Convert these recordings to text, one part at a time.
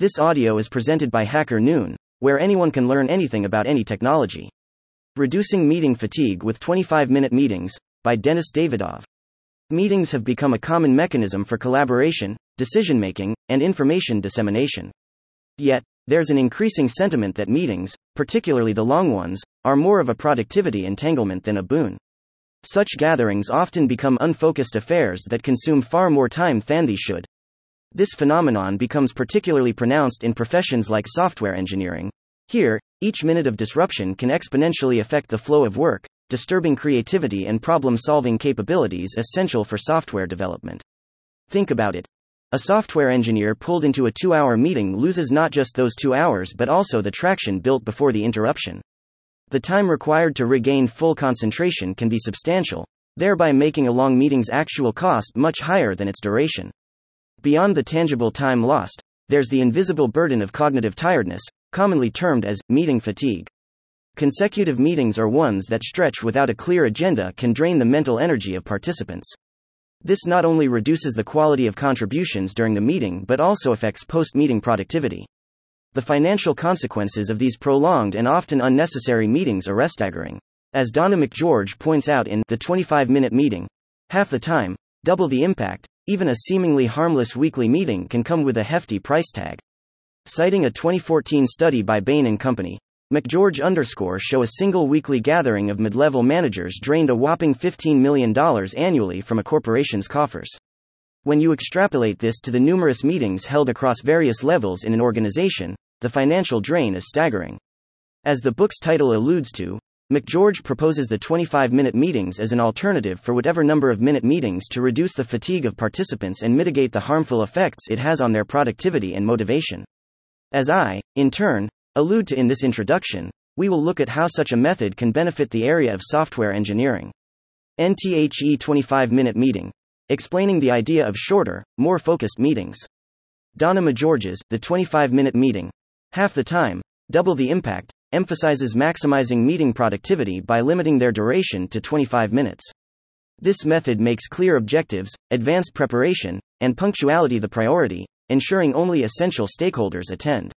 This audio is presented by HackerNoon, where anyone can learn anything about any technology. Reducing Meeting Fatigue with 25 Minute Meetings by Denis Davydov. Meetings have become a common mechanism for collaboration, decision making, and information dissemination. Yet, there's an increasing sentiment that meetings, particularly the long ones, are more of a productivity entanglement than a boon. Such gatherings often become unfocused affairs that consume far more time than they should, this phenomenon becomes particularly pronounced in professions like software engineering. Here, each minute of disruption can exponentially affect the flow of work, disturbing creativity and problem solving capabilities essential for software development. Think about it. A software engineer pulled into a two hour meeting loses not just those two hours but also the traction built before the interruption. The time required to regain full concentration can be substantial, thereby making a long meeting's actual cost much higher than its duration. Beyond the tangible time lost, there's the invisible burden of cognitive tiredness, commonly termed as meeting fatigue. Consecutive meetings or ones that stretch without a clear agenda can drain the mental energy of participants. This not only reduces the quality of contributions during the meeting but also affects post meeting productivity. The financial consequences of these prolonged and often unnecessary meetings are staggering. As Donna McGeorge points out in The 25 Minute Meeting, half the time, double the impact, even a seemingly harmless weekly meeting can come with a hefty price tag. Citing a 2014 study by Bain Company, McGeorge underscore show a single weekly gathering of mid-level managers drained a whopping $15 million annually from a corporation's coffers. When you extrapolate this to the numerous meetings held across various levels in an organization, the financial drain is staggering. As the book's title alludes to, McGeorge proposes the 25 minute meetings as an alternative for whatever number of minute meetings to reduce the fatigue of participants and mitigate the harmful effects it has on their productivity and motivation. As I, in turn, allude to in this introduction, we will look at how such a method can benefit the area of software engineering. NTHE 25 minute meeting. Explaining the idea of shorter, more focused meetings. Donna McGeorge's The 25 minute meeting. Half the time, double the impact, emphasizes maximizing meeting productivity by limiting their duration to 25 minutes. This method makes clear objectives, advanced preparation, and punctuality the priority, ensuring only essential stakeholders attend.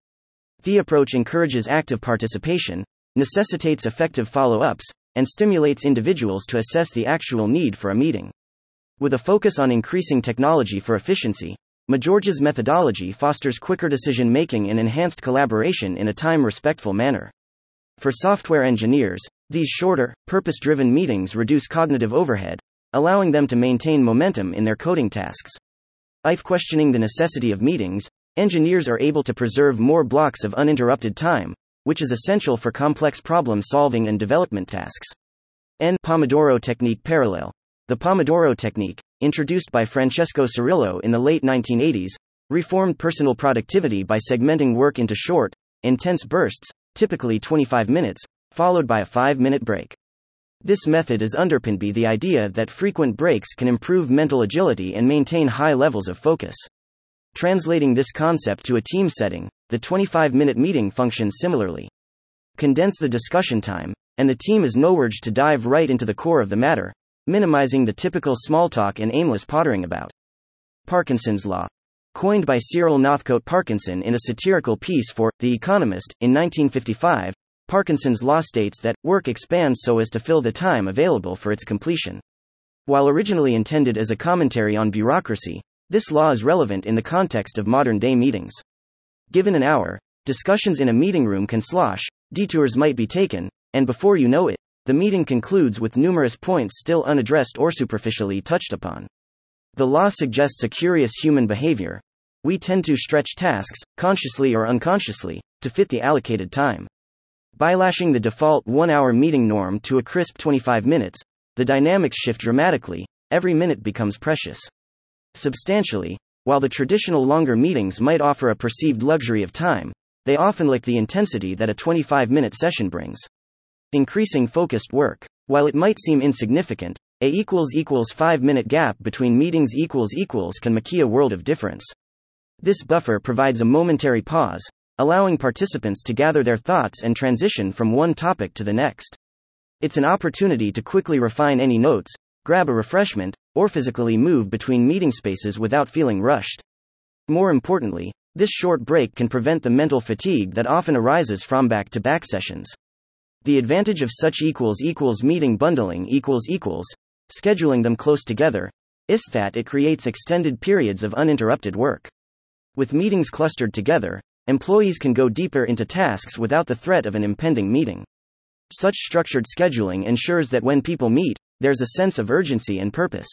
The approach encourages active participation, necessitates effective follow ups, and stimulates individuals to assess the actual need for a meeting. With a focus on increasing technology for efficiency, McGeorge's methodology fosters quicker decision making and enhanced collaboration in a time respectful manner. For software engineers, these shorter, purpose driven meetings reduce cognitive overhead, allowing them to maintain momentum in their coding tasks. If questioning the necessity of meetings, engineers are able to preserve more blocks of uninterrupted time, which is essential for complex problem solving and development tasks. N. Pomodoro Technique Parallel. The Pomodoro Technique, introduced by Francesco Cirillo in the late 1980s, reformed personal productivity by segmenting work into short, intense bursts, typically 25 minutes, followed by a 5 minute break. This method is underpinned by the idea that frequent breaks can improve mental agility and maintain high levels of focus. Translating this concept to a team setting, the 25 minute meeting functions similarly. Condense the discussion time, and the team is no urge to dive right into the core of the matter, minimizing the typical small talk and aimless pottering about. Parkinson's Law Coined by Cyril Northcote Parkinson in a satirical piece for The Economist in 1955, Parkinson's law states that work expands so as to fill the time available for its completion. While originally intended as a commentary on bureaucracy, this law is relevant in the context of modern day meetings. Given an hour, discussions in a meeting room can slosh, detours might be taken, and before you know it, the meeting concludes with numerous points still unaddressed or superficially touched upon. The law suggests a curious human behavior. We tend to stretch tasks, consciously or unconsciously, to fit the allocated time. By lashing the default one hour meeting norm to a crisp 25 minutes, the dynamics shift dramatically, every minute becomes precious. Substantially, while the traditional longer meetings might offer a perceived luxury of time, they often lack the intensity that a 25 minute session brings. Increasing focused work. While it might seem insignificant, a equals equals 5 minute gap between meetings equals equals can make a world of difference. This buffer provides a momentary pause, allowing participants to gather their thoughts and transition from one topic to the next. It's an opportunity to quickly refine any notes, grab a refreshment, or physically move between meeting spaces without feeling rushed. More importantly, This short break can prevent the mental fatigue that often arises from back to back sessions. The advantage of such equals equals meeting bundling equals equals scheduling them close together is that it creates extended periods of uninterrupted work. With meetings clustered together, employees can go deeper into tasks without the threat of an impending meeting. Such structured scheduling ensures that when people meet, there's a sense of urgency and purpose.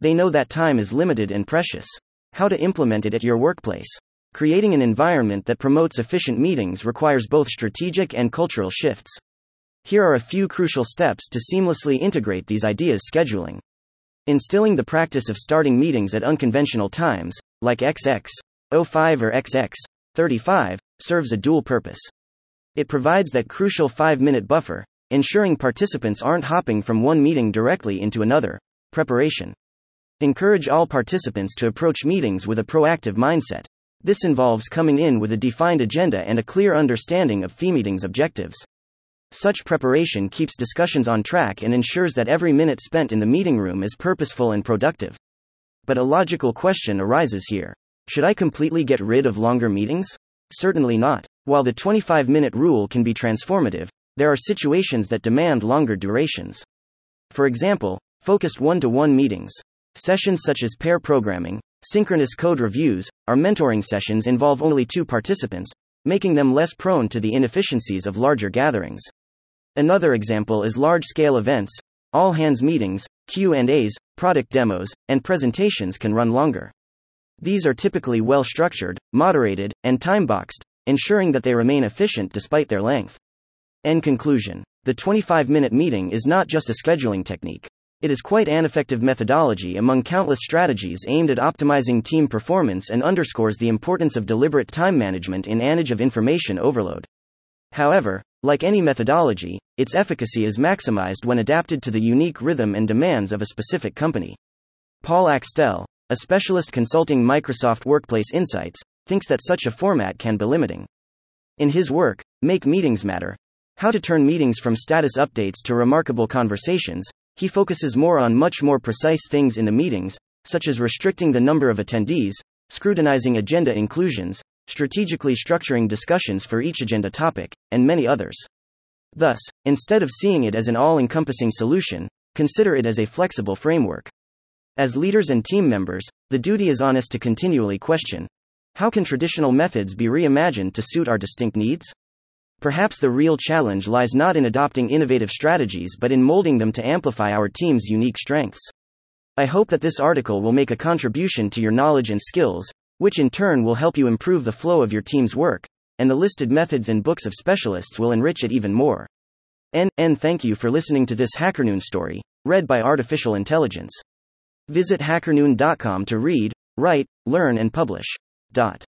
They know that time is limited and precious. How to implement it at your workplace. Creating an environment that promotes efficient meetings requires both strategic and cultural shifts. Here are a few crucial steps to seamlessly integrate these ideas scheduling. Instilling the practice of starting meetings at unconventional times, like XX 05 or XX 35, serves a dual purpose. It provides that crucial 5 minute buffer, ensuring participants aren't hopping from one meeting directly into another. Preparation. Encourage all participants to approach meetings with a proactive mindset. This involves coming in with a defined agenda and a clear understanding of the meeting's objectives. Such preparation keeps discussions on track and ensures that every minute spent in the meeting room is purposeful and productive. But a logical question arises here. Should I completely get rid of longer meetings? Certainly not. While the 25 minute rule can be transformative, there are situations that demand longer durations. For example, focused one to one meetings. Sessions such as pair programming, synchronous code reviews, or mentoring sessions involve only two participants, making them less prone to the inefficiencies of larger gatherings. Another example is large-scale events. All hands meetings, Q&As, product demos, and presentations can run longer. These are typically well structured, moderated, and time-boxed, ensuring that they remain efficient despite their length. End conclusion. The 25-minute meeting is not just a scheduling technique. It is quite an effective methodology among countless strategies aimed at optimizing team performance and underscores the importance of deliberate time management in an age of information overload. However, like any methodology, its efficacy is maximized when adapted to the unique rhythm and demands of a specific company. Paul Axtell, a specialist consulting Microsoft Workplace Insights, thinks that such a format can be limiting. In his work, Make Meetings Matter How to Turn Meetings from Status Updates to Remarkable Conversations, he focuses more on much more precise things in the meetings, such as restricting the number of attendees, scrutinizing agenda inclusions, strategically structuring discussions for each agenda topic, and many others. Thus, instead of seeing it as an all encompassing solution, consider it as a flexible framework. As leaders and team members, the duty is on us to continually question how can traditional methods be reimagined to suit our distinct needs? Perhaps the real challenge lies not in adopting innovative strategies but in molding them to amplify our team's unique strengths. I hope that this article will make a contribution to your knowledge and skills, which in turn will help you improve the flow of your team's work, and the listed methods and books of specialists will enrich it even more. And, and thank you for listening to this HackerNoon story, read by Artificial Intelligence. Visit hackerNoon.com to read, write, learn, and publish. Dot.